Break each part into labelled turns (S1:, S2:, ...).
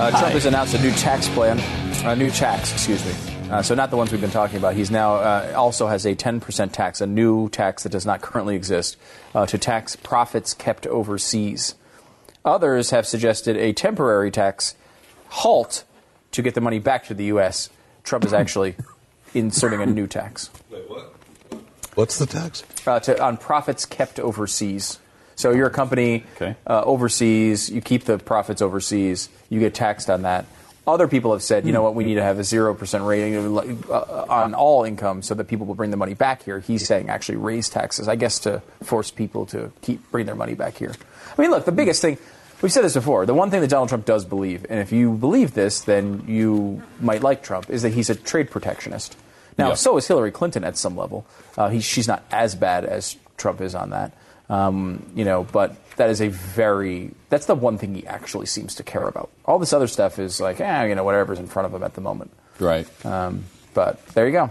S1: Uh, Trump has announced a new tax plan, a new tax, excuse me. Uh, so not the ones we've been talking about. He's now uh, also has a 10% tax, a new tax that does not currently exist, uh, to tax profits kept overseas. Others have suggested a temporary tax halt to get the money back to the U.S. Trump is actually inserting a new tax.
S2: Wait, what? What's the tax?
S1: Uh, to, on profits kept overseas. So you're a company
S2: Okay.
S1: uh, overseas, you keep the profits overseas, you get taxed on that. Other people have said, you know what, we need to have a 0% rating uh, on all income so that people will bring the money back here. He's saying actually raise taxes, I guess to force people to keep bring their money back here. I mean, look, the biggest thing, we've said this before, the one thing that Donald Trump does believe, and if you believe this, then you might like Trump, is that he's a trade protectionist. Now,
S2: Yeah.
S1: so is Hillary Clinton at some level. Uh, he, she's not as bad as Trump is on that. Um, you know, but that is a very that's the one thing he actually seems to care about. All this other stuff is like, eh, you know, whatever's in front of him at the moment.
S3: Right.
S1: Um, but there you go,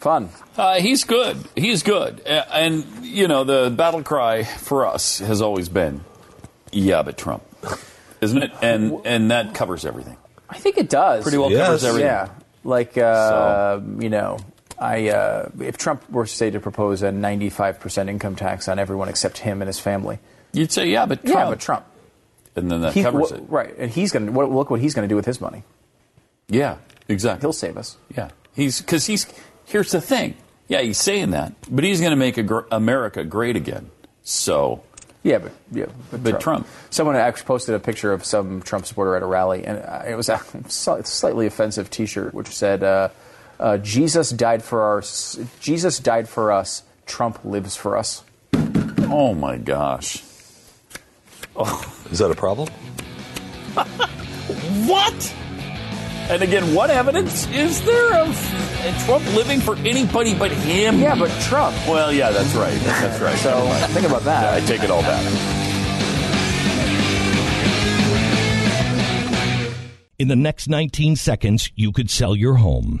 S1: fun.
S3: Uh, he's good. He's good. And, you know, the battle cry for us has always been, yeah, but Trump. Isn't it? And and that covers everything.
S1: I think it does
S3: Pretty well
S2: Yes.
S3: covers everything.
S1: Yeah, like uh, you know, I uh, if Trump were to say to propose a 95 percent income tax on everyone except him and his family,
S3: You'd say, yeah, but Trump.
S1: yeah, but Trump,
S3: And then that
S1: he,
S3: covers
S1: wh-
S3: it.
S1: right? And he's gonna look what he's gonna do with his money.
S3: Yeah, exactly.
S1: He'll save us.
S3: Yeah, he's because he's. Here's the thing. Yeah, he's saying that, but he's going to make a gr- America great again. So
S1: Yeah, but yeah, but,
S3: But Trump.
S1: Someone actually posted a picture of some Trump supporter at a rally, and uh, it was a slightly offensive T-shirt, which said, uh, uh, "Jesus died for our Jesus died for us. Trump lives for us."
S3: Oh my gosh.
S2: Is that a problem?
S3: What? And again, what evidence is there of Trump living for anybody but him?
S1: Yeah, but Trump.
S3: Well, yeah, that's right. That's right.
S1: So think about that.
S3: I take it all back.
S4: In the next 19 seconds, you could sell your home.